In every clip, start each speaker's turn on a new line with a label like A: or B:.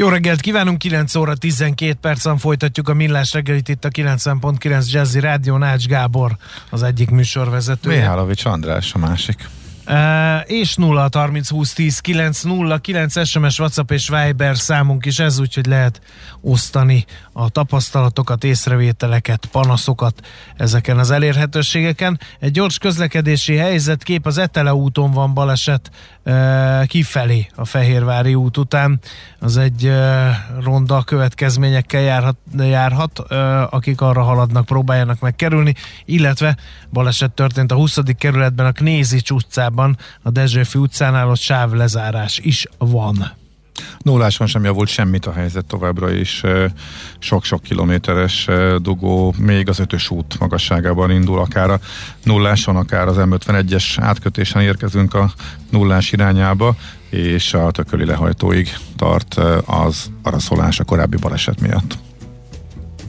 A: Jó reggelt kívánunk, 9 óra 12 percen folytatjuk a millás reggelit itt a 90.9 Jazzy Rádió, Nács Gábor az egyik műsorvezető.
B: Mihálovics András a másik.
A: Uh, és 0 30 20 10 9 0 9 SMS, WhatsApp és Viber számunk is ez, úgyhogy lehet osztani a tapasztalatokat, észrevételeket, panaszokat ezeken az elérhetőségeken. Egy gyors közlekedési helyzetkép az Etele úton van baleset uh, kifelé a Fehérvári út után. Az egy uh, ronda következményekkel járhat, járhat akik arra haladnak, próbáljanak megkerülni, illetve baleset történt a 20. kerületben a Knézics utcában utcában, a Dezsőfi utcánál ott sávlezárás is van.
B: Nulláson sem javult semmit a helyzet továbbra is. Sok-sok kilométeres dugó még az ötös út magasságában indul akár a nulláson, akár az M51-es átkötésen érkezünk a nullás irányába, és a tököli lehajtóig tart az araszolás a korábbi baleset miatt.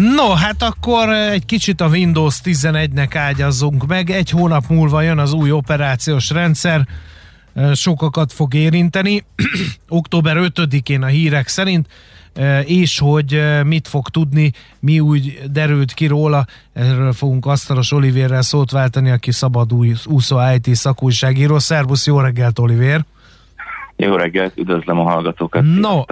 A: No, hát akkor egy kicsit a Windows 11-nek ágyazzunk meg. Egy hónap múlva jön az új operációs rendszer, sokakat fog érinteni. Október 5-én a hírek szerint, és hogy mit fog tudni, mi úgy derült ki róla, erről fogunk Asztalos Olivérrel szót váltani, aki szabad új úszó IT szakújságíró. Szervusz, jó reggelt, Olivér!
C: Jó reggelt, üdvözlöm a hallgatókat!
A: No,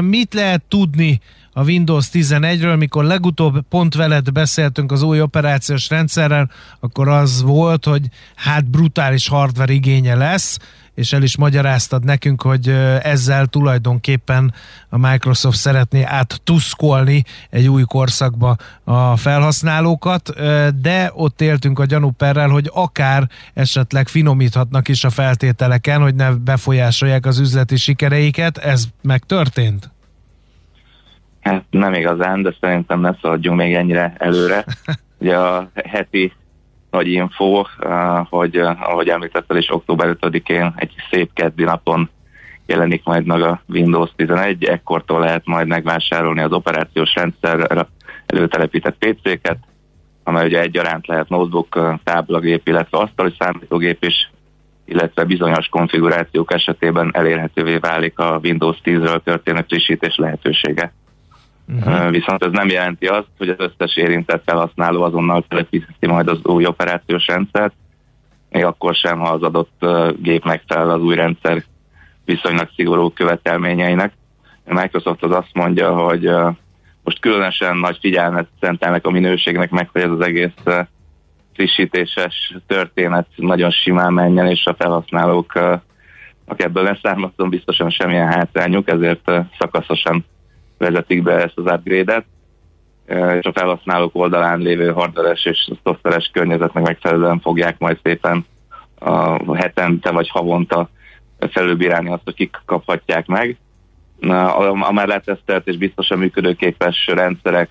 A: mit lehet tudni a Windows 11-ről, mikor legutóbb pont veled beszéltünk az új operációs rendszerrel, akkor az volt, hogy hát brutális hardware igénye lesz, és el is magyaráztad nekünk, hogy ezzel tulajdonképpen a Microsoft szeretné áttuszkolni egy új korszakba a felhasználókat, de ott éltünk a gyanúperrel, hogy akár esetleg finomíthatnak is a feltételeken, hogy ne befolyásolják az üzleti sikereiket. Ez megtörtént?
C: Hát nem igazán, de szerintem ne szaladjunk még ennyire előre. Ugye a heti nagy info, hogy ahogy említettel is október 5-én egy szép keddi napon jelenik majd meg a Windows 11, ekkortól lehet majd megvásárolni az operációs rendszerre előtelepített PC-ket, amely ugye egyaránt lehet notebook, táblagép, illetve asztali számítógép is, illetve bizonyos konfigurációk esetében elérhetővé válik a Windows 10-ről történő frissítés lehetősége. Uh-huh. Viszont ez nem jelenti azt, hogy az összes érintett felhasználó azonnal telepítheti majd az új operációs rendszert, még akkor sem, ha az adott gép megfelel az új rendszer viszonylag szigorú követelményeinek. Microsoft az azt mondja, hogy most különösen nagy figyelmet szentelnek a minőségnek meg, hogy ez az egész frissítéses történet nagyon simán menjen, és a felhasználók, akik ebből leszármaztam, biztosan semmilyen hátrányuk, ezért szakaszosan vezetik be ezt az upgrade-et, és a felhasználók oldalán lévő hardveres és szoftveres környezetnek megfelelően fogják majd szépen a hetente vagy havonta felülbírálni azt, hogy kik kaphatják meg. A, a már letesztelt és biztosan működőképes rendszerek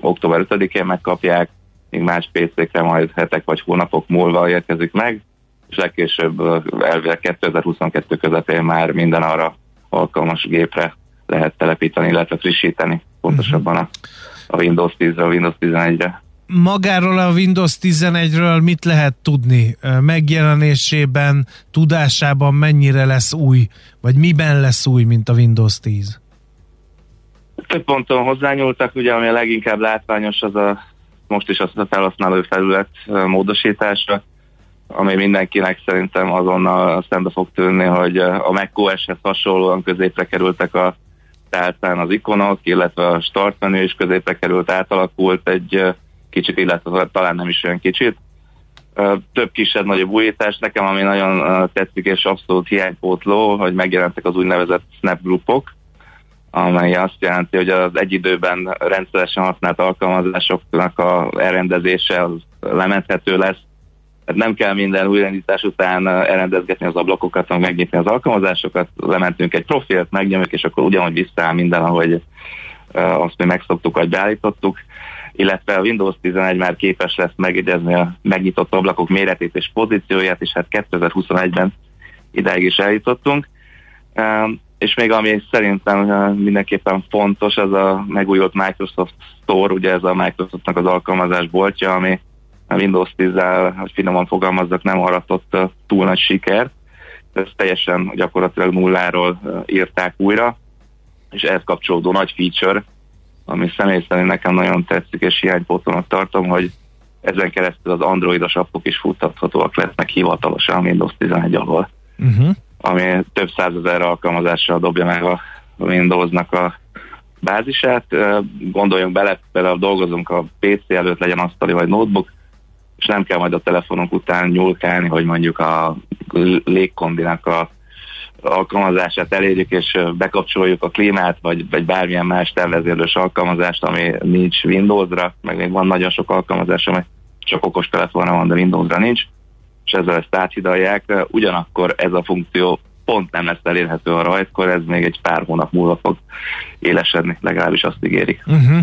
C: október 5-én megkapják, míg más PC-kre majd hetek vagy hónapok múlva érkezik meg, és legkésőbb elvileg 2022 közepén már minden arra alkalmas gépre lehet telepíteni, illetve frissíteni pontosabban a, a Windows 10-ről, Windows 11-re.
A: Magáról a Windows 11-ről mit lehet tudni? Megjelenésében, tudásában mennyire lesz új, vagy miben lesz új, mint a Windows 10?
C: Több ponton hozzányúltak, ugye ami a leginkább látványos az a most is az a felhasználó felület módosítása, ami mindenkinek szerintem azonnal szembe fog tűnni, hogy a macOS-hez hasonlóan középre kerültek a tálcán az ikonok, illetve a start menü is középre került, átalakult egy kicsit, illetve talán nem is olyan kicsit. Több kisebb-nagyobb újítás nekem, ami nagyon tetszik és abszolút hiánypótló, hogy megjelentek az úgynevezett snap grupok, amely azt jelenti, hogy az egy időben rendszeresen használt alkalmazásoknak a elrendezése az lementhető lesz. Tehát nem kell minden újrendítás után elrendezgetni az ablakokat, meg megnyitni az alkalmazásokat, lementünk egy profilt, megnyomjuk, és akkor ugyanúgy visszaáll minden, ahogy azt mi megszoktuk, vagy beállítottuk illetve a Windows 11 már képes lesz megjegyezni a megnyitott ablakok méretét és pozícióját, és hát 2021-ben ideig is eljutottunk. És még ami szerintem mindenképpen fontos, az a megújult Microsoft Store, ugye ez a Microsoftnak az alkalmazás boltja, ami Windows 10-zel, hogy finoman fogalmazzak, nem aratott túl nagy sikert. Ezt teljesen gyakorlatilag nulláról írták újra, és ehhez kapcsolódó nagy feature, ami személy szerint nekem nagyon tetszik, és hiánypótolnak tartom, hogy ezen keresztül az androidos appok is futtathatóak lesznek hivatalosan a Windows 11 alól. Uh-huh. Ami több százezer alkalmazással dobja meg a Windowsnak a bázisát. Gondoljunk bele, például dolgozunk a PC előtt, legyen asztali vagy notebook, és nem kell majd a telefonunk után nyúlkálni, hogy mondjuk a légkondinak a alkalmazását elérjük, és bekapcsoljuk a klímát, vagy, vagy bármilyen más tervezélős alkalmazást, ami nincs Windowsra, meg még van nagyon sok alkalmazás, ami csak okos telefonra van, de Windowsra nincs, és ezzel ezt áthidalják. Ugyanakkor ez a funkció pont nem lesz elérhető a rajtkor, ez még egy pár hónap múlva fog élesedni, legalábbis azt ígérik. Uh-huh.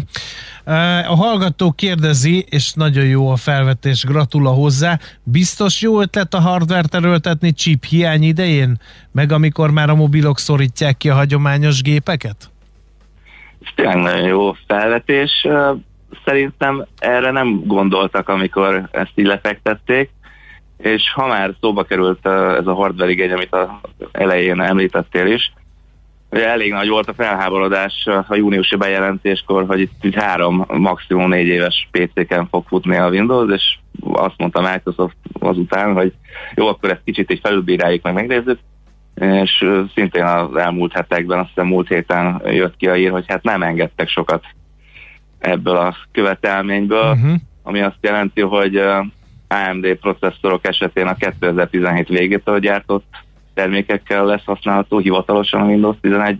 A: A hallgató kérdezi, és nagyon jó a felvetés, gratula hozzá. Biztos jó ötlet a hardware erőltetni chip hiány idején? Meg amikor már a mobilok szorítják ki a hagyományos gépeket?
C: Ez tényleg nagyon jó felvetés. Szerintem erre nem gondoltak, amikor ezt így lefektették, és ha már szóba került ez a hardware igény, amit az elején említettél is, elég nagy volt a felháborodás a júniusi bejelentéskor, hogy itt, itt három, maximum négy éves PC-ken fog futni a Windows, és azt mondta Microsoft azután, hogy jó, akkor ezt kicsit így felülbíráljuk, meg megnézzük, és szintén az elmúlt hetekben, azt hiszem múlt héten jött ki a ír, hogy hát nem engedtek sokat ebből a követelményből, uh-huh. ami azt jelenti, hogy AMD processzorok esetén a 2017 végétől gyártott termékekkel lesz használható hivatalosan a Windows 11,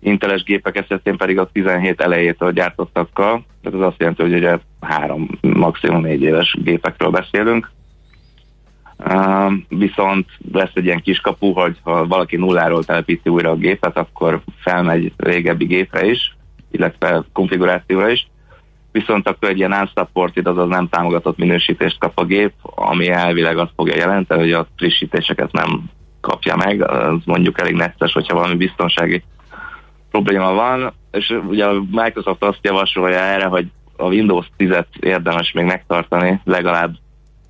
C: Inteles gépek esetén pedig a 17 elejétől gyártottakkal, tehát az azt jelenti, hogy ugye három, maximum négy éves gépekről beszélünk. Uh, viszont lesz egy ilyen kiskapu, hogy ha valaki nulláról telepíti újra a gépet, akkor felmegy régebbi gépre is, illetve konfigurációra is, viszont akkor egy ilyen unsupported, azaz nem támogatott minősítést kap a gép, ami elvileg azt fogja jelenteni, hogy a frissítéseket nem kapja meg, az mondjuk elég necces, hogyha valami biztonsági probléma van, és ugye a Microsoft azt javasolja erre, hogy a Windows 10-et érdemes még megtartani, legalább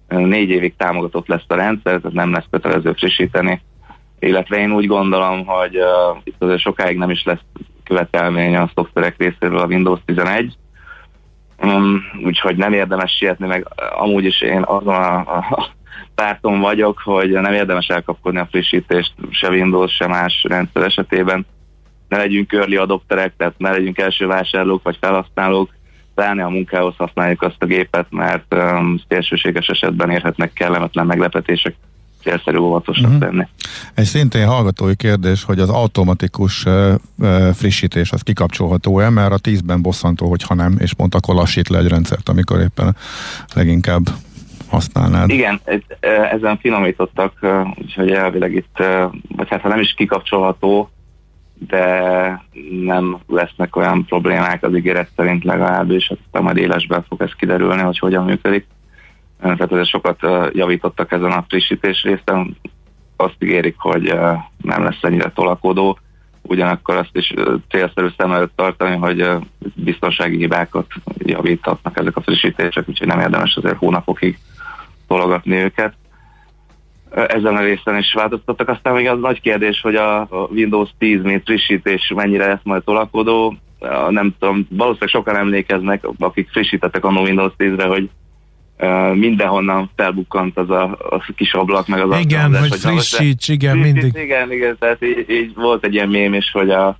C: négy évig támogatott lesz a rendszer, tehát nem lesz kötelező frissíteni, illetve én úgy gondolom, hogy uh, itt azért sokáig nem is lesz követelmény a szoftverek részéről a Windows 11, um, úgyhogy nem érdemes sietni, meg amúgy is én azon a, a párton vagyok, hogy nem érdemes elkapkodni a frissítést se Windows, se más rendszer esetében. Ne legyünk early adopterek, tehát ne legyünk első vásárlók vagy felhasználók, pláne a munkához használjuk azt a gépet, mert um, szélsőséges esetben érhetnek kellemetlen meglepetések célszerű óvatosnak uh-huh. tenni.
B: Egy szintén hallgatói kérdés, hogy az automatikus uh, uh, frissítés az kikapcsolható-e, mert a 10-ben bosszantó, hogyha nem, és pont akkor lassít le egy rendszert, amikor éppen leginkább használnád.
C: Igen, ezen finomítottak, úgyhogy elvileg itt, vagy hát ha nem is kikapcsolható, de nem lesznek olyan problémák az ígéret szerint legalábbis, aztán majd élesben fog ez kiderülni, hogy hogyan működik. Tehát ezért sokat javítottak ezen a frissítés részen, azt ígérik, hogy nem lesz ennyire tolakodó, ugyanakkor azt is célszerű szem előtt tartani, hogy biztonsági hibákat javíthatnak ezek a frissítések, úgyhogy nem érdemes azért hónapokig tologatni őket. Ezen a részen is változtattak. Aztán még az nagy kérdés, hogy a Windows 10 mint frissítés mennyire lesz majd tolakodó. Nem tudom, valószínűleg sokan emlékeznek, akik frissítettek a Windows 10-re, hogy mindenhonnan felbukkant az a, a kis ablak, meg az
A: Igen, hogy, hogy frissíts, igen, mindig.
C: Igen, igen, tehát így, így volt egy ilyen mém is, hogy a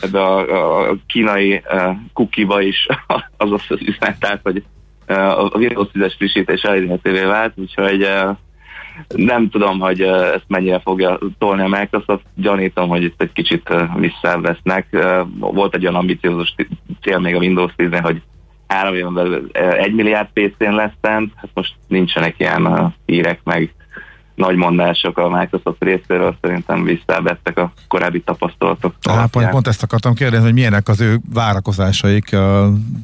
C: ebbe a, a kínai uh, kukiba is az az üzenet, tehát, hogy a Windows 10-es frissítés elérhetővé vált, úgyhogy nem tudom, hogy ezt mennyire fogja tolni a Microsoft, gyanítom, hogy itt egy kicsit visszavesznek. Volt egy olyan ambiciózus cél még a Windows 10 hogy három éven belül egy milliárd PC-n lesz hát most nincsenek ilyen hírek, meg nagy mondások a Microsoft részéről szerintem visszavettek a korábbi tapasztalatok.
B: Hát pont, pont ezt akartam kérdezni, hogy milyenek az ő várakozásaik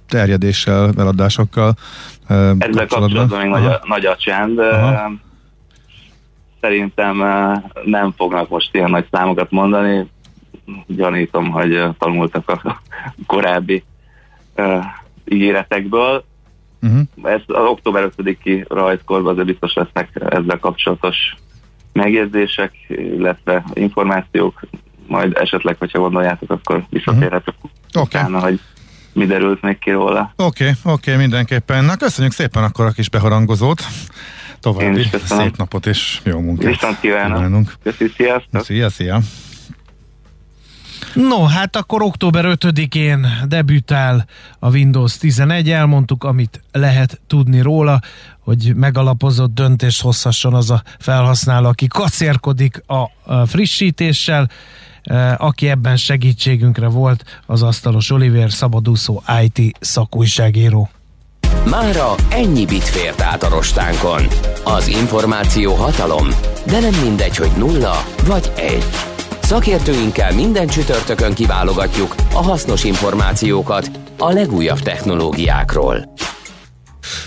B: terjedéssel, eladásokkal.
C: Ezzel kapcsolatban még nagy a, nagy a csend. Aha. Szerintem nem fognak most ilyen nagy számokat mondani. Gyanítom, hogy tanultak a korábbi ígéretekből. Uh-huh. Ez az október 5-i rajzkorban azért biztos lesznek ezzel kapcsolatos megjegyzések, illetve információk, majd esetleg, hogyha gondoljátok, akkor visszatérhetek uh-huh. okay. utána, hogy mi derült még ki róla.
B: Oké, okay, oké, okay, mindenképpen. Na köszönjük szépen akkor a kis beharangozót. További szép napot és jó munkát.
C: Viszont kívánok. Köszönjük, sziasztok.
B: Szia, szia.
A: No, hát akkor október 5-én debütál a Windows 11, elmondtuk, amit lehet tudni róla, hogy megalapozott döntést hozhasson az a felhasználó, aki kacérkodik a frissítéssel, e, aki ebben segítségünkre volt, az asztalos Oliver Szabadúszó IT szakújságíró.
D: Mára ennyi bit fért át a rostánkon. Az információ hatalom, de nem mindegy, hogy nulla vagy egy. Szakértőinkkel minden csütörtökön kiválogatjuk a hasznos információkat a legújabb technológiákról.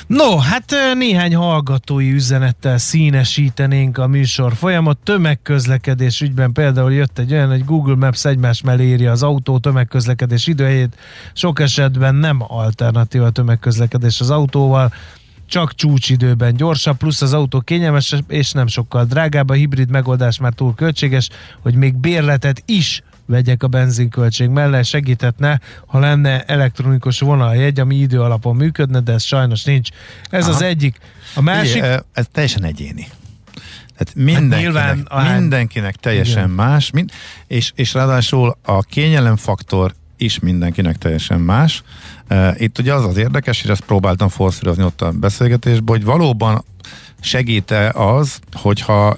A: No, hát néhány hallgatói üzenettel színesítenénk a műsor folyamat. Tömegközlekedés ügyben például jött egy olyan, hogy Google Maps egymás mellé írja az autó tömegközlekedés időhelyét. Sok esetben nem alternatíva a tömegközlekedés az autóval csak csúcsidőben gyorsabb, plusz az autó kényelmes és nem sokkal drágább. A hibrid megoldás már túl költséges, hogy még bérletet is vegyek a benzinköltség mellett, segíthetne, ha lenne elektronikus vonaljegy, ami idő alapon működne, de ez sajnos nincs. Ez Aha. az egyik. A másik... Igen,
B: ez teljesen egyéni. Tehát mindenkinek, hát mindenkinek teljesen Igen. más, mind, és, és ráadásul a kényelem faktor is mindenkinek teljesen más. Itt ugye az az érdekes, és ezt próbáltam forszírozni ott a beszélgetésben, hogy valóban segíte az, hogyha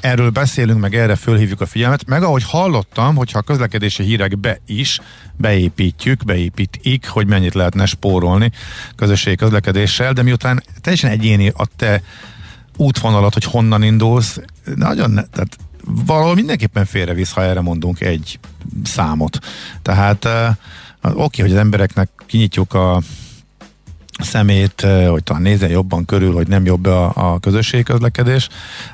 B: erről beszélünk, meg erre fölhívjuk a figyelmet, meg ahogy hallottam, hogyha a közlekedési hírekbe is beépítjük, beépítik, hogy mennyit lehetne spórolni közösségi közlekedéssel, de miután teljesen egyéni a te útvonalat, hogy honnan indulsz, nagyon, ne, tehát valahol mindenképpen félrevisz, ha erre mondunk egy számot. Tehát oké, okay, hogy az embereknek kinyitjuk a szemét, hogy talán nézzen jobban körül, hogy nem jobb a, a közösségi közlekedés,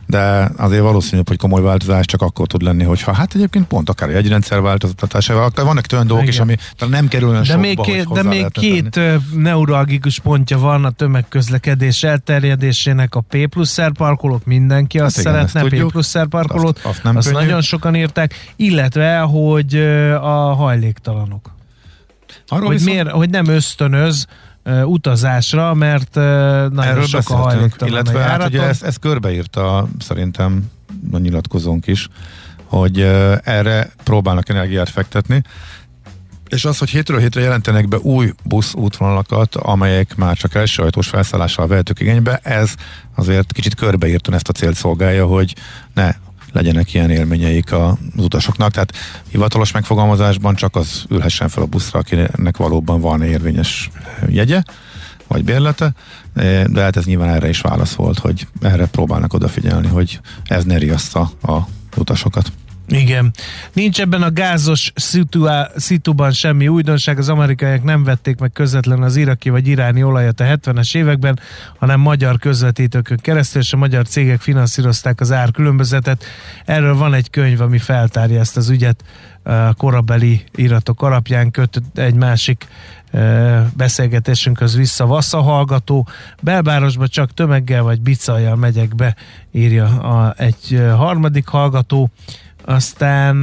B: de azért valószínűbb, hogy komoly változás csak akkor tud lenni, hogyha hát egyébként pont akár egy rendszer változtatásával, vannak olyan dolgok is, ami nem kerül olyan
A: de
B: sokba,
A: még, két, de még két tenni. neuralgikus pontja van a tömegközlekedés elterjedésének a P pluszer parkolók, mindenki hát azt igen, szeretne, P pluszer parkolót, azt, azt, nem azt nagyon sokan írták, illetve, hogy a hajléktalanok. Arról hogy, viszont... miért, hogy nem ösztönöz utazásra, mert nagyon Erről sok a hajléktalan
B: Illetve hát ugye ezt, ezt körbeírta szerintem a nyilatkozónk is, hogy erre próbálnak energiát fektetni, és az, hogy hétről hétre jelentenek be új busz útvonalakat, amelyek már csak első ajtós felszállással vehetők igénybe, ez azért kicsit körbeírtan ezt a célt szolgálja, hogy ne legyenek ilyen élményeik az utasoknak. Tehát hivatalos megfogalmazásban csak az ülhessen fel a buszra, akinek valóban van érvényes jegye, vagy bérlete, de hát ez nyilván erre is válasz volt, hogy erre próbálnak odafigyelni, hogy ez ne riassza a utasokat.
A: Igen. Nincs ebben a gázos szituban semmi újdonság. Az amerikaiak nem vették meg közvetlen az iraki vagy iráni olajat a 70-es években, hanem magyar közvetítőkön keresztül, és a magyar cégek finanszírozták az árkülönbözetet. Erről van egy könyv, ami feltárja ezt az ügyet a korabeli iratok alapján köt egy másik beszélgetésünkhöz vissza Vassza hallgató. Belvárosba csak tömeggel vagy bicajjal megyek be, írja a, egy harmadik hallgató. Aztán,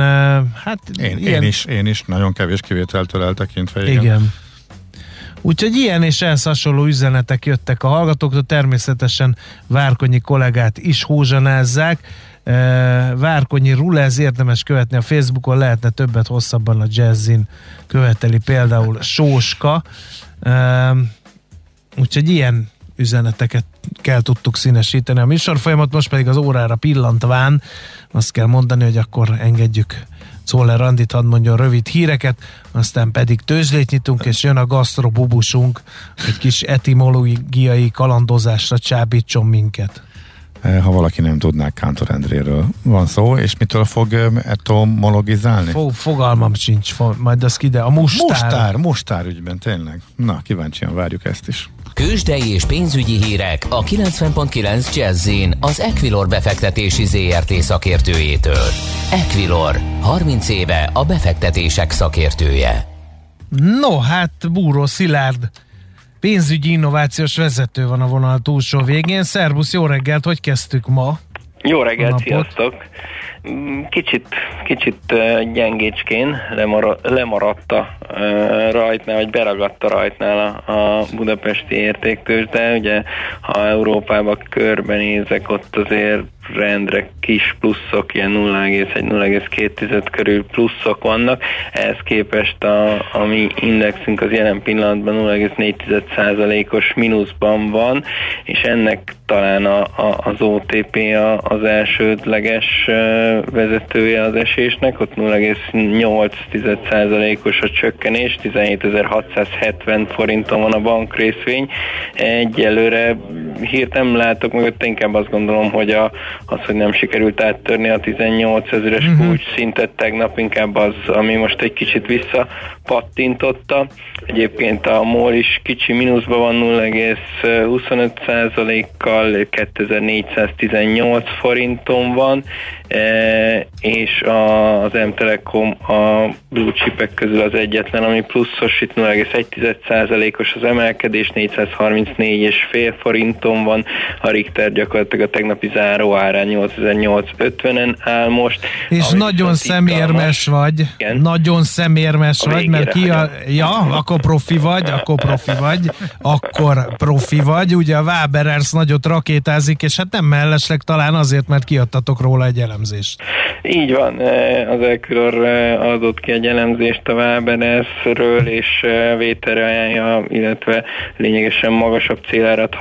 A: hát...
B: Én, ilyen... én, is, én is, nagyon kevés kivételtől eltekintve.
A: Igen. igen. Úgyhogy ilyen és ehhez hasonló üzenetek jöttek a hallgatóktól, természetesen Várkonyi kollégát is hózsanázzák, Várkonyi Rulez érdemes követni a Facebookon, lehetne többet hosszabban a jazzin követeli például Sóska. Úgyhogy ilyen üzeneteket kell tudtuk színesíteni a műsorfolyamat, most pedig az órára pillantván azt kell mondani, hogy akkor engedjük Czoller Randit hadd mondjon rövid híreket, aztán pedig tőzsdét nyitunk, és jön a gasztrobubusunk, egy kis etimológiai kalandozásra csábítson minket.
B: Eh, ha valaki nem tudná, Kántor Endréről van szó, és mitől fog etomologizálni?
A: Fog, fogalmam sincs, majd az ide. A mustár.
B: Mustár, mustár ügyben, tényleg. Na, kíváncsian várjuk ezt is.
D: Kősdei és pénzügyi hírek a 90.9 jazz az Equilor befektetési ZRT szakértőjétől. Equilor, 30 éve a befektetések szakértője.
A: No, hát Búró Szilárd pénzügyi innovációs vezető van a vonal túlsó végén. Szervusz, jó reggelt, hogy kezdtük ma?
E: Jó reggelt, sziasztok! Mm, kicsit, kicsit gyengécskén lemar, lemaradta rajtnál, vagy beragadta rajtnál a, a budapesti értéktős, de ugye ha Európába körbenézek, ott azért rendre kis pluszok, ilyen 0,1-0,2 körül pluszok vannak, ehhez képest a, a mi indexünk az jelen pillanatban 0,4%-os mínuszban van, és ennek talán a, a, az OTP a, az elsődleges vezetője az esésnek, ott 0,8%-os a csökkenés, 17.670 forinton van a bankrészvény. Egyelőre hírt nem látok mögött, inkább azt gondolom, hogy a, az, hogy nem sikerült áttörni a 18 ezeres uh-huh. kulcs szintet tegnap, inkább az, ami most egy kicsit visszapattintotta. Egyébként a MOL is kicsi mínuszban van 0,25%-kal, 2418 forinton van, e, és az M-Telekom a blue chipek közül az egyetlen, ami pluszos, itt 0,1%-os az emelkedés, 434,5 forinton van, a Richter gyakorlatilag a tegnapi záró árán 8850-en áll most.
A: És nagyon szemérmes vagy, Igen. nagyon szemérmes a vagy, mert ki a, ja, akkor profi vagy, akkor profi vagy, akkor profi vagy, ugye a Waberers nagyot rakétázik, és hát nem mellesleg talán azért, mert kiadtatok róla egy elemzést.
E: Így van, e, az Equilor e, adott ki egy elemzést a Waberersről, és e, vételre ajánlja, illetve lényegesen magasabb célárat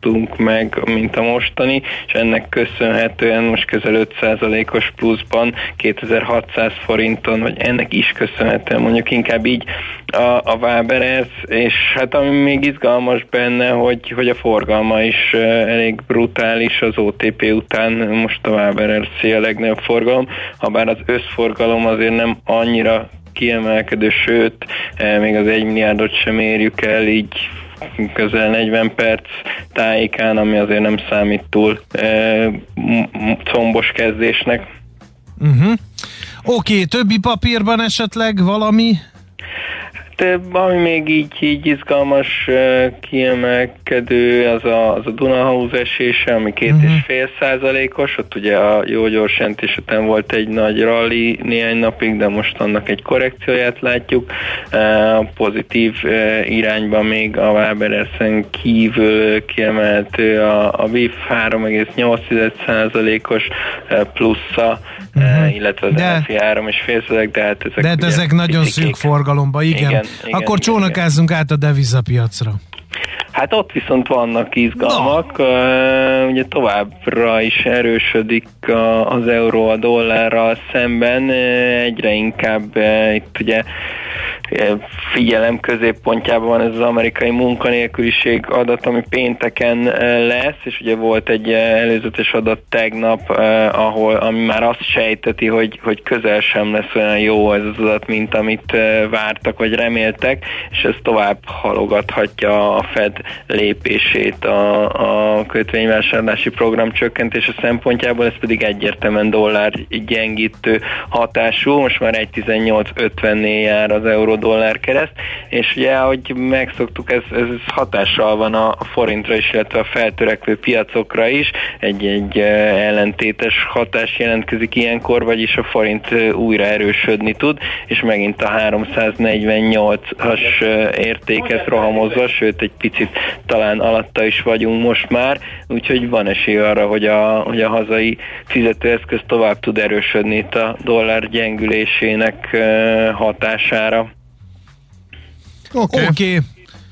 E: határoztunk meg, mint a mostani, és ennek köszönhetően most közel 5%-os pluszban 2600 forinton, vagy ennek is köszönhetően mondjuk inkább így a, a Waberers, és hát ami még izgalmas benne, hogy, hogy a forgalma is elég brutális az OTP után, most a Waberers a legnagyobb forgalom, ha bár az összforgalom azért nem annyira kiemelkedő, sőt, még az 1 milliárdot sem érjük el, így közel 40 perc tájékán, ami azért nem számít túl e, combos kezdésnek.
A: Uh-huh. Oké, okay, többi papírban esetleg valami?
E: Ami még így, így izgalmas kiemelkedő, az a, az a Dunahaus esése, ami két uh-huh. és fél százalékos, ott ugye a jó gyors jelentés után volt egy nagy rally néhány napig, de most annak egy korrekcióját látjuk. Pozitív irányban még a Waberersen kívül kiemeltő a, a WIF 3,8 százalékos plusza, uh-huh. illetve az de, NFI 3,5 de hát ezek,
A: de hát ezek nagyon szűk forgalomba, igen. igen igen, Akkor igen, csónakázzunk igen. át a devizapiacra.
E: Hát ott viszont vannak izgalmak, no. uh, ugye továbbra is erősödik az euró a dollárral szemben, egyre inkább uh, itt ugye figyelem középpontjában van ez az amerikai munkanélküliség adat, ami pénteken lesz, és ugye volt egy előzetes adat tegnap, ahol, ami már azt sejteti, hogy, hogy közel sem lesz olyan jó ez az adat, mint amit vártak vagy reméltek, és ez tovább halogathatja a Fed lépését a, a kötvényvásárlási program csökkentése szempontjából, ez pedig egyértelműen dollár gyengítő hatású, most már 1.18.50-nél jár az euró-dollár kereszt, és ugye, ahogy megszoktuk, ez, ez hatással van a forintra is, illetve a feltörekvő piacokra is, egy, egy ellentétes hatás jelentkezik ilyenkor, vagyis a forint újra erősödni tud, és megint a 348-as értéket rohamozza, sőt egy picit talán alatta is vagyunk most már, úgyhogy van esély arra, hogy a, hogy a hazai fizetőeszköz tovább tud erősödni itt a dollár gyengülésének hatására.
A: Oké. Okay. Okay.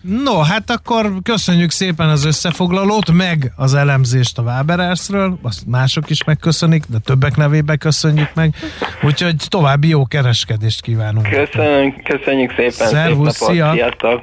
A: No, hát akkor köszönjük szépen az összefoglalót, meg az elemzést a Waberersről, azt mások is megköszönik, de többek nevébe köszönjük meg, úgyhogy további jó kereskedést kívánunk.
E: Köszönjük, köszönjük szépen,
A: Szervusz, szép napot, szia.
E: sziasztok!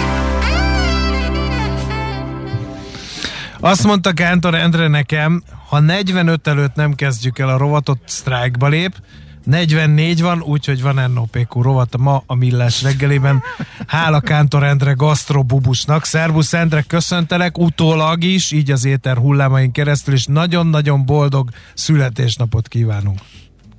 A: Azt mondta Kántor Endre nekem, ha 45 előtt nem kezdjük el a rovatot, sztrájkba lép, 44 van, úgyhogy van NOPQ rovat ma a Millás reggelében. Hála Kántor Endre gasztrobubusnak. Szervusz Endre, köszöntelek utólag is, így az éter hullámain keresztül, és nagyon-nagyon boldog születésnapot kívánunk.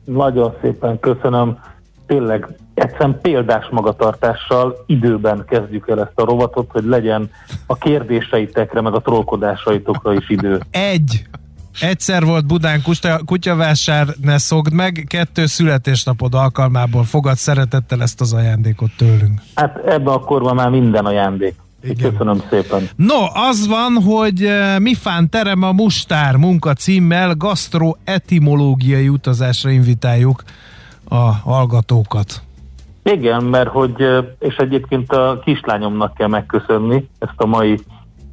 F: Nagyon szépen köszönöm. Tényleg egyszerűen példás magatartással időben kezdjük el ezt a rovatot, hogy legyen a kérdéseitekre, meg a trollkodásaitokra is idő.
A: Egy! Egyszer volt Budán kutya, kutyavásár, ne szogd meg, kettő születésnapod alkalmából fogad szeretettel ezt az ajándékot tőlünk.
F: Hát ebben a korban már minden ajándék. Igen. Köszönöm szépen.
A: No, az van, hogy uh, Mifán terem a mustár munka címmel gastroetimológiai utazásra invitáljuk a hallgatókat.
F: Igen, mert hogy, és egyébként a kislányomnak kell megköszönni ezt a mai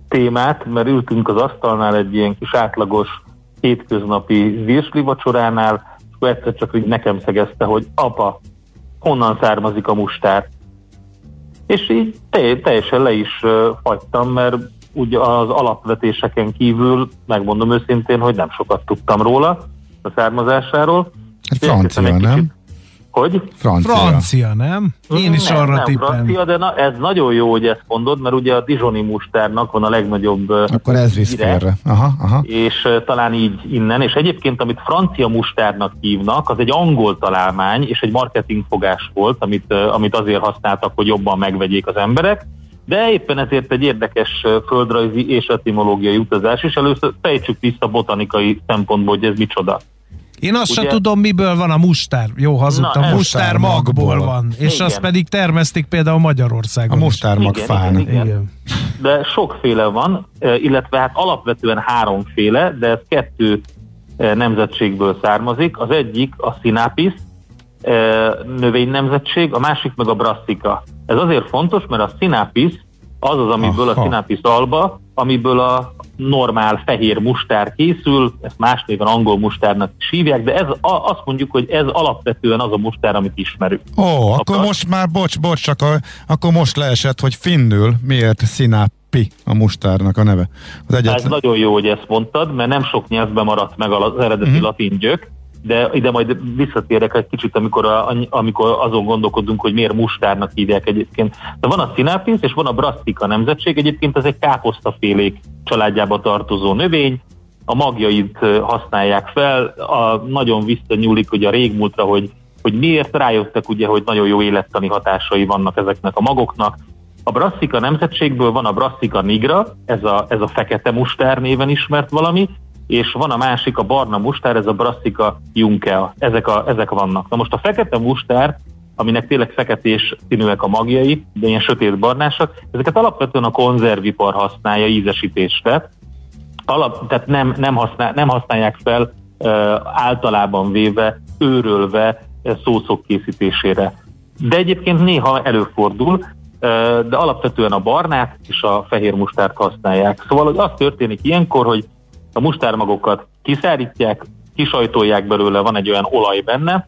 F: témát, mert ültünk az asztalnál egy ilyen kis átlagos hétköznapi virsli vacsoránál, és akkor egyszer csak így nekem szegezte, hogy apa, honnan származik a mustár. És így teljesen le is fagytam, mert ugye az alapvetéseken kívül, megmondom őszintén, hogy nem sokat tudtam róla, a származásáról.
B: Francia, nem? Kicsit,
F: hogy?
A: Francia. Francia, nem? Én is
F: nem,
A: arra
F: nem tippem. francia, de na, ez nagyon jó, hogy ezt mondod, mert ugye a Dijoni mustárnak van a legnagyobb
B: Akkor ez visz félre. Aha, aha.
F: És uh, talán így innen, és egyébként amit francia mustárnak hívnak, az egy angol találmány, és egy marketingfogás volt, amit, uh, amit azért használtak, hogy jobban megvegyék az emberek, de éppen ezért egy érdekes földrajzi és etimológiai utazás, és először fejtsük vissza botanikai szempontból, hogy ez micsoda.
A: Én azt Ugye? sem tudom, miből van a mustár. Jó, hazudtam. Na, mustár magból van. És igen. azt pedig termesztik például Magyarországon.
B: A mustármag igen, fán. Igen, igen. igen.
F: De sokféle van, e, illetve hát alapvetően háromféle, de ez kettő e, nemzetségből származik. Az egyik a Sinapis e, növénynemzetség, a másik meg a Brassica. Ez azért fontos, mert a Sinapis az az, amiből Aha. a Sinapis alba, amiből a normál fehér mustár készül, ezt más néven angol mustárnak is hívják, de ez a, azt mondjuk, hogy ez alapvetően az a mustár, amit ismerünk.
B: Ó, oh, akkor most már, bocs, bocs, csak a, akkor most leesett, hogy finnül miért Sinapi a mustárnak a neve.
F: Az egyetlen... Ez nagyon jó, hogy ezt mondtad, mert nem sok nyelvben maradt meg az eredeti uh-huh. latin gyök, de ide majd visszatérek egy kicsit, amikor, a, amikor azon gondolkodunk, hogy miért mustárnak hívják egyébként. De van a Sinapis és van a Brassica nemzetség, egyébként ez egy káposztafélék családjába tartozó növény, a magjait használják fel, a, nagyon visszanyúlik ugye a régmúltra, hogy, hogy miért rájöttek ugye, hogy nagyon jó élettani hatásai vannak ezeknek a magoknak. A Brassica nemzetségből van a Brassica nigra, ez a, ez a fekete mustár néven ismert valami, és van a másik, a barna mustár, ez a Brassica junkea, ezek, a, ezek vannak. Na most a fekete mustár, aminek tényleg feketés színűek a magjai, de ilyen sötét barnásak, ezeket alapvetően a konzervipar használja ízesítésre, Alap, tehát nem, nem, használ, nem használják fel általában véve, őrölve szószok készítésére. De egyébként néha előfordul, de alapvetően a barnát és a fehér mustárt használják. Szóval hogy az történik ilyenkor, hogy a mustármagokat kiszárítják, kisajtolják belőle, van egy olyan olaj benne,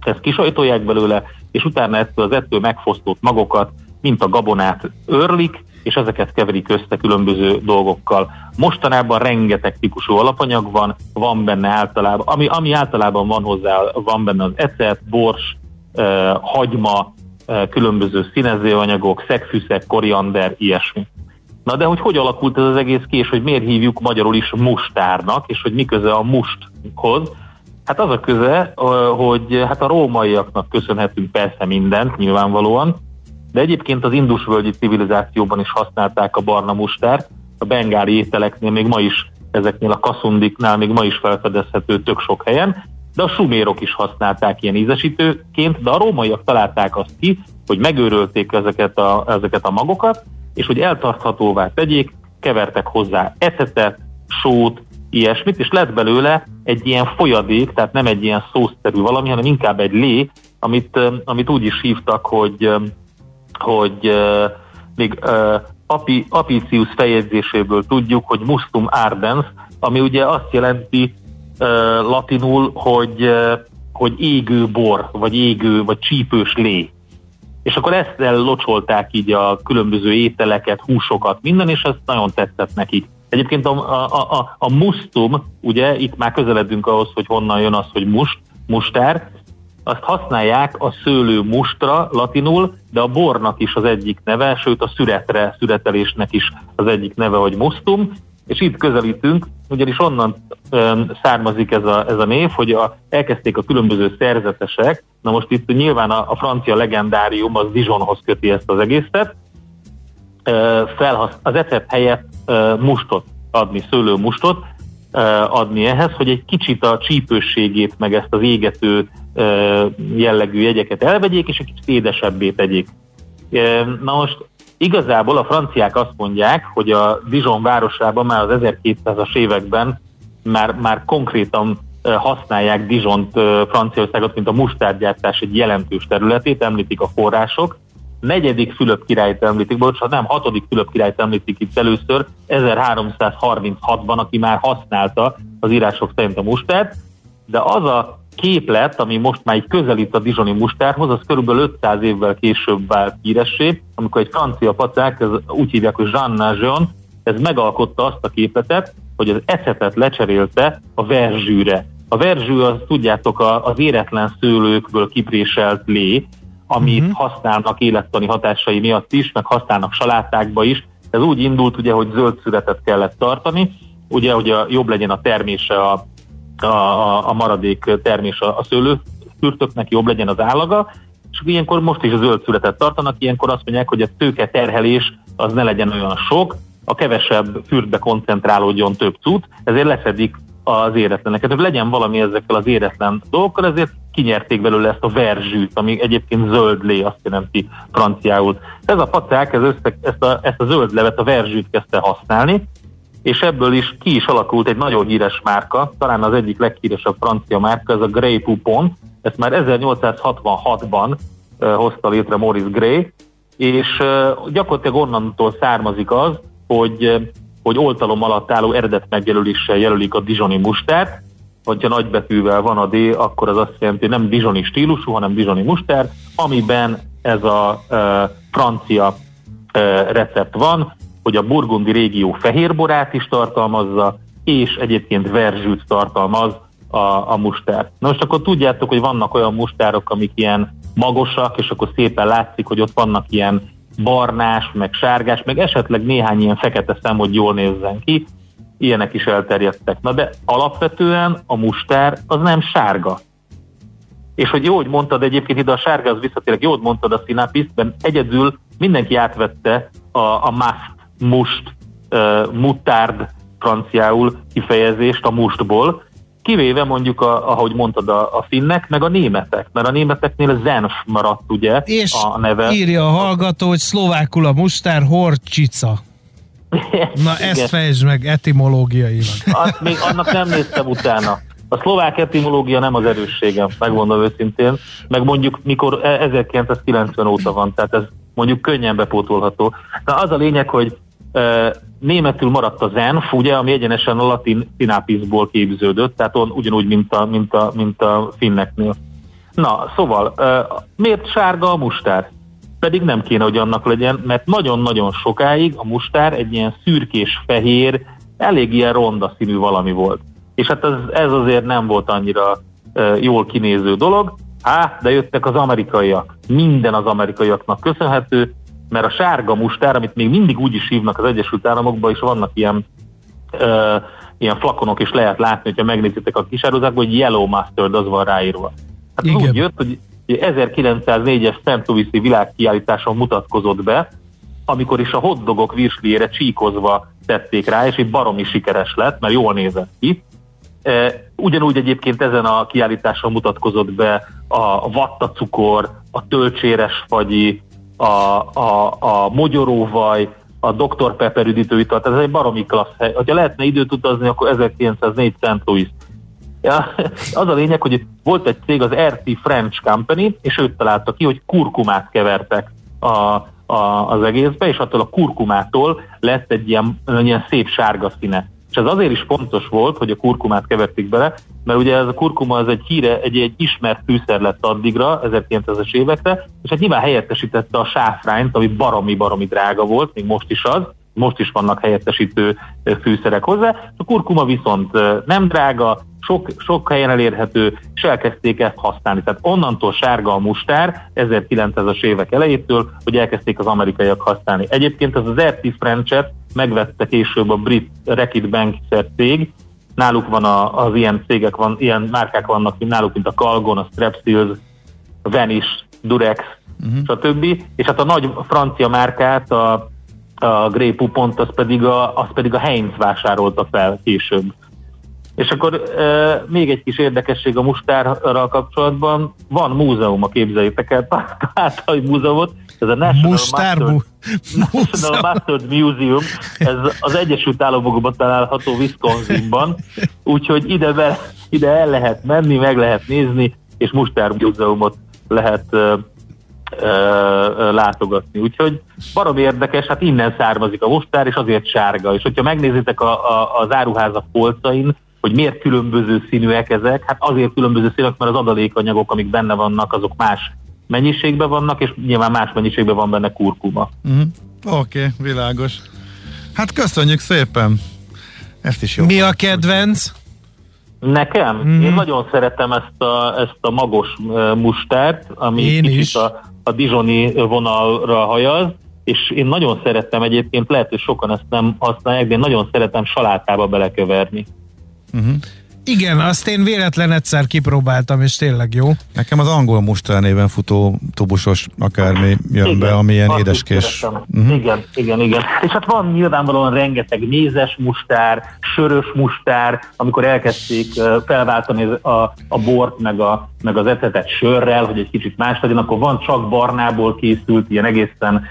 F: ezt kisajtolják belőle, és utána ettől az ettől megfosztott magokat, mint a gabonát örlik, és ezeket keverik össze különböző dolgokkal. Mostanában rengeteg típusú alapanyag van, van benne általában, ami, ami általában van hozzá, van benne az ecet, bors, eh, hagyma, eh, különböző színezőanyagok, szegfűszeg, koriander, ilyesmi. Na de hogy hogy alakult ez az egész ki, és hogy miért hívjuk magyarul is mustárnak, és hogy mi a musthoz? Hát az a köze, hogy hát a rómaiaknak köszönhetünk persze mindent, nyilvánvalóan, de egyébként az indusvölgyi civilizációban is használták a barna mustárt, a bengáli ételeknél még ma is, ezeknél a kaszundiknál még ma is felfedezhető tök sok helyen, de a sumérok is használták ilyen ízesítőként, de a rómaiak találták azt ki, hogy megőrölték ezeket a, ezeket a magokat, és hogy eltarthatóvá tegyék, kevertek hozzá ecetet, sót, ilyesmit, és lett belőle egy ilyen folyadék, tehát nem egy ilyen szószerű valami, hanem inkább egy lé, amit, amit úgy is hívtak, hogy, hogy még Api, Apicius fejegyzéséből tudjuk, hogy mustum ardens, ami ugye azt jelenti latinul, hogy, hogy égő bor, vagy égő, vagy csípős lé és akkor ezt locsolták így a különböző ételeket, húsokat, minden, és ez nagyon tetszett nekik. Egyébként a, a, a, a mustum, ugye itt már közeledünk ahhoz, hogy honnan jön az, hogy must, mustár, azt használják a szőlő mustra latinul, de a bornak is az egyik neve, sőt a szüretre, szüretelésnek is az egyik neve, hogy mustum, és itt közelítünk, ugyanis onnan um, származik ez a, ez a név, hogy a, elkezdték a különböző szerzetesek, na most itt nyilván a, a francia legendárium az Dijonhoz köti ezt az egészet, uh, felhasz, az ecet helyett uh, mustot adni, szőlőmustot uh, adni ehhez, hogy egy kicsit a csípősségét, meg ezt az égető jellegű jegyeket elvegyék, és egy kicsit édesebbé tegyék. Na most Igazából a franciák azt mondják, hogy a Dijon városában már az 1200-as években már, már konkrétan használják Dijont, Franciaországot, mint a mustárgyártás egy jelentős területét, említik a források. Negyedik Fülöp királyt említik, bocsánat, nem, hatodik Fülöp királyt említik itt először, 1336-ban, aki már használta az írások szerint a mustárt, de az a képlet, ami most már így közelít a Dijoni mustárhoz, az körülbelül 500 évvel később vált híressé, amikor egy francia pacák, ez úgy hívják, hogy Jean Najon, ez megalkotta azt a képletet, hogy az ecetet lecserélte a verzsűre. A verzsű az, tudjátok, az éretlen szőlőkből kipréselt lé, amit uh-huh. használnak élettani hatásai miatt is, meg használnak salátákba is. Ez úgy indult, ugye, hogy zöld születet kellett tartani, ugye, hogy a, jobb legyen a termése a a, a, a maradék termés a, a szőlőfürtöknek, jobb legyen az állaga, és ilyenkor most is a zöld születet tartanak, ilyenkor azt mondják, hogy a tőke terhelés az ne legyen olyan sok, a kevesebb fürtbe koncentrálódjon több cucc, ezért leszedik az éretleneket. Tehát legyen valami ezekkel az éretlen dolgokkal, ezért kinyerték belőle ezt a verzsűt, ami egyébként zöld lé, azt jelenti franciául. Ez a pacák ez össze, ezt, a, ezt a zöld levet, a verzsűt kezdte használni, és ebből is ki is alakult egy nagyon híres márka, talán az egyik leghíresebb francia márka, ez a Grey Poupon, ezt már 1866-ban uh, hozta létre Maurice Gray, és gyakorlatilag onnantól származik az, hogy, hogy oltalom alatt álló eredet megjelöléssel jelölik a Dijoni mustárt, hogyha nagybetűvel van a D, akkor az azt jelenti, hogy nem Dijoni stílusú, hanem Dijoni mustár, amiben ez a uh, francia uh, recept van, hogy a burgundi régió fehérborát is tartalmazza, és egyébként verzsűt tartalmaz a, a mustár. Na most akkor tudjátok, hogy vannak olyan mustárok, amik ilyen magosak, és akkor szépen látszik, hogy ott vannak ilyen barnás, meg sárgás, meg esetleg néhány ilyen fekete szem, hogy jól nézzen ki. Ilyenek is elterjedtek. Na de alapvetően a mustár az nem sárga. És hogy jó, hogy mondtad egyébként ide a sárga, az visszatérek, jó, hogy mondtad a szinapisztben, egyedül mindenki átvette a, a must must, uh, mutárd franciául kifejezést a mustból, kivéve mondjuk, a, ahogy mondtad, a, a finnek, meg a németek, mert a németeknél zenf maradt ugye
A: És
F: a neve.
A: írja a hallgató, hogy szlovákul a mustár horcsica. Na ezt fejtsd meg etimológiailag.
F: Azt még annak nem néztem utána. A szlovák etimológia nem az erősségem, megmondom őszintén. Meg mondjuk mikor 1990 óta van, tehát ez mondjuk könnyen bepótolható. Na az a lényeg, hogy németül maradt a zenf, ugye, ami egyenesen a latin sinápiszból képződött, tehát on, ugyanúgy, mint a, mint, a, mint a finneknél. Na, szóval, miért sárga a mustár? Pedig nem kéne, hogy annak legyen, mert nagyon-nagyon sokáig a mustár egy ilyen szürkés-fehér, elég ilyen ronda színű valami volt. És hát ez, ez azért nem volt annyira jól kinéző dolog. Á, de jöttek az amerikaiak. Minden az amerikaiaknak köszönhető, mert a sárga mustár, amit még mindig úgy is hívnak az Egyesült Államokban, és vannak ilyen, uh, ilyen flakonok is lehet látni, hogyha megnézitek a kisározákban, hogy Yellow Mustard az van ráírva. Hát Igen. úgy jött, hogy 1904-es St. Louis-i világkiállításon mutatkozott be, amikor is a hotdogok virsliére csíkozva tették rá, és itt baromi sikeres lett, mert jól nézett ki. Ugyanúgy egyébként ezen a kiállításon mutatkozott be a vattacukor, a tölcséres fagyi, a, a, a mogyoróvaj, a Dr. Pepper üdítőital, tehát ez egy baromi klassz hely. Ha lehetne időt utazni, akkor 1904 St. Louis. Ja, az a lényeg, hogy volt egy cég, az RT French Company, és őt találta ki, hogy kurkumát kevertek a, a, az egészbe, és attól a kurkumától lett egy ilyen, ilyen szép sárga színe. És ez azért is fontos volt, hogy a kurkumát keverték bele, mert ugye ez a kurkuma az egy híre, egy, egy ismert fűszer lett addigra, 1900-es évekre, és hát nyilván helyettesítette a sáfrányt, ami baromi-baromi drága volt, még most is az, most is vannak helyettesítő fűszerek hozzá. A kurkuma viszont nem drága, sok, sok helyen elérhető, és elkezdték ezt használni. Tehát onnantól sárga a mustár 1900-as évek elejétől, hogy elkezdték az amerikaiak használni. Egyébként ez az RT Frenchet megvette később a brit Reckitt Bank cég, náluk van a, az ilyen cégek, van, ilyen márkák vannak, mint náluk, mint a Calgon, a Strepsils, a Vanish, Durex, uh-huh. stb. És hát a nagy francia márkát, a, a Grey Poupont, az pedig a, az pedig a Heinz vásárolta fel később. És akkor e, még egy kis érdekesség a mustárral kapcsolatban. Van múzeum, a képzeljétek el, Pátai múzeumot, ez a National, Mustár Mustard, National Mustard Museum, ez az Egyesült Államokban található Wisconsinban, úgyhogy ide, be, ide el lehet menni, meg lehet nézni, és Mustár Múzeumot lehet uh, látogatni. Úgyhogy barom érdekes, hát innen származik a mustár, és azért sárga. És hogyha megnézitek a, a, az áruházak polcain, hogy miért különböző színűek ezek, hát azért különböző színűek, mert az adalékanyagok, amik benne vannak, azok más mennyiségben vannak, és nyilván más mennyiségben van benne kurkuma.
B: Uh-huh. Oké, okay, világos. Hát köszönjük szépen! Ezt is jó.
A: Mi a kedvenc?
F: Nekem? Mm. Én nagyon szeretem ezt a, ezt a magos mustárt, ami én kicsit is. a, a Dijoni vonalra hajaz, és én nagyon szerettem egyébként, lehet, hogy sokan ezt nem használják, de én nagyon szeretem salátába belekeverni.
A: Uh-huh. Igen, azt én véletlen egyszer kipróbáltam, és tényleg jó.
B: Nekem az angol mustár néven futó tubusos akármi jön igen, be, ami ilyen édeskés.
F: Uh-huh. Igen, igen, igen. És hát van nyilvánvalóan rengeteg mézes mustár, sörös mustár, amikor elkezdték felváltani a, a bort, meg, a, meg az ecetet sörrel, hogy egy kicsit más legyen, akkor van csak barnából készült, ilyen egészen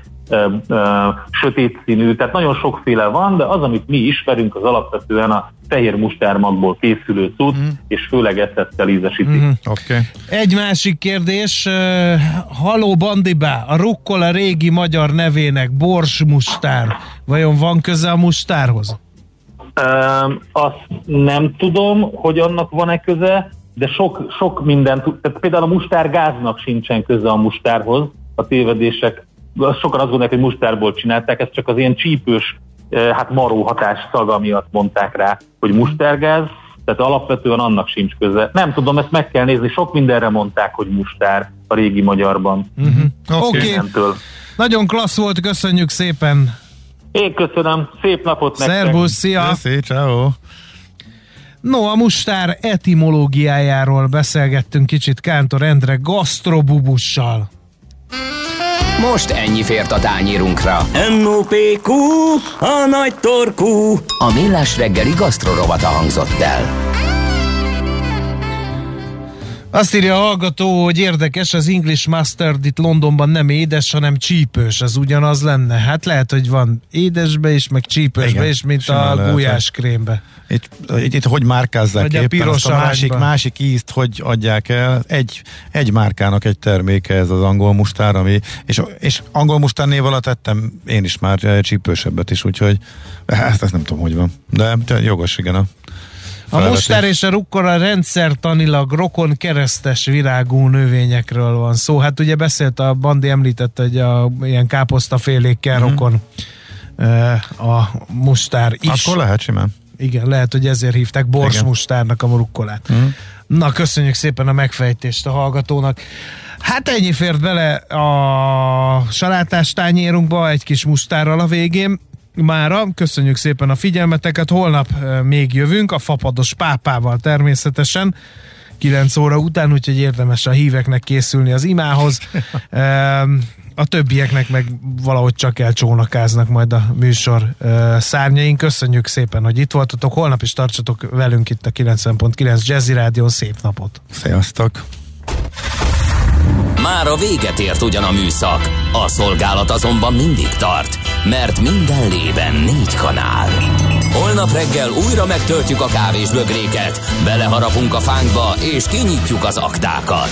F: sötét színű, tehát nagyon sokféle van, de az, amit mi ismerünk, az alapvetően a fehér mustármagból készülő cucc, mm. és főleg eszettel ízesíti. Mm.
A: Okay. Egy másik kérdés, uh, Haló Bandibá, a rukkol a régi magyar nevének, Bors mustár, vajon van köze a mustárhoz?
F: Um, azt nem tudom, hogy annak van-e köze, de sok, sok minden, tehát például a mustárgáznak sincsen köze a mustárhoz, a tévedések sokan azt gondolják, hogy mustárból csinálták, ez csak az ilyen csípős, eh, hát maró hatás szaga miatt mondták rá, hogy mustárgáz, tehát alapvetően annak sincs köze. Nem tudom, ezt meg kell nézni, sok mindenre mondták, hogy mustár a régi magyarban.
A: Uh-huh. Oké, okay. nagyon klassz volt, köszönjük szépen!
F: Én köszönöm, szép napot nektek!
A: Szervusz, szia!
B: Köszi, ciao.
A: No, a mustár etimológiájáról beszélgettünk kicsit Kántor Endre gasztrobubussal.
D: Most ennyi fért a tányírunkra.
G: M.O.P.Q. A nagy torkú.
D: A millás reggeli gasztrorovata hangzott el.
A: Azt írja a hallgató, hogy érdekes, az English Mustard itt Londonban nem édes, hanem csípős, az ugyanaz lenne. Hát lehet, hogy van édesbe is, meg csípősbe is, mint a gulyáskrémbe.
B: Itt, itt, hogy márkázzák Vagy éppen a azt a másik, másik ízt, hogy adják el. Egy, egy márkának egy terméke ez az angol mustár, ami, és, és angol mustár név alatt tettem én is már csípősebbet is, úgyhogy hát ezt nem tudom, hogy van. De jogos, igen. A
A: A mustár és a rukkora rendszertanilag rokon keresztes virágú növényekről van szó. Hát ugye beszélt a Bandi említett, hogy a ilyen káposztafélékkel uh-huh. rokon a mustár is.
B: Akkor lehet simán.
A: Igen, lehet, hogy ezért hívták borsmustárnak a rukkolát. Uh-huh. Na, köszönjük szépen a megfejtést a hallgatónak. Hát ennyi fért bele a salátás tányérunkba, egy kis mustárral a végén. Mára, köszönjük szépen a figyelmeteket, holnap még jövünk, a fapados pápával természetesen, 9 óra után, úgyhogy érdemes a híveknek készülni az imához. A többieknek meg valahogy csak elcsónakáznak majd a műsor szárnyaink. Köszönjük szépen, hogy itt voltatok. Holnap is tartsatok velünk itt a 90.9 Jazzy Rádió. Szép napot!
B: Sziasztok!
D: Már a véget ért ugyan a műszak, a szolgálat azonban mindig tart, mert minden lében négy kanál. Holnap reggel újra megtöltjük a kávés bögréket, beleharapunk a fánkba és kinyitjuk az aktákat.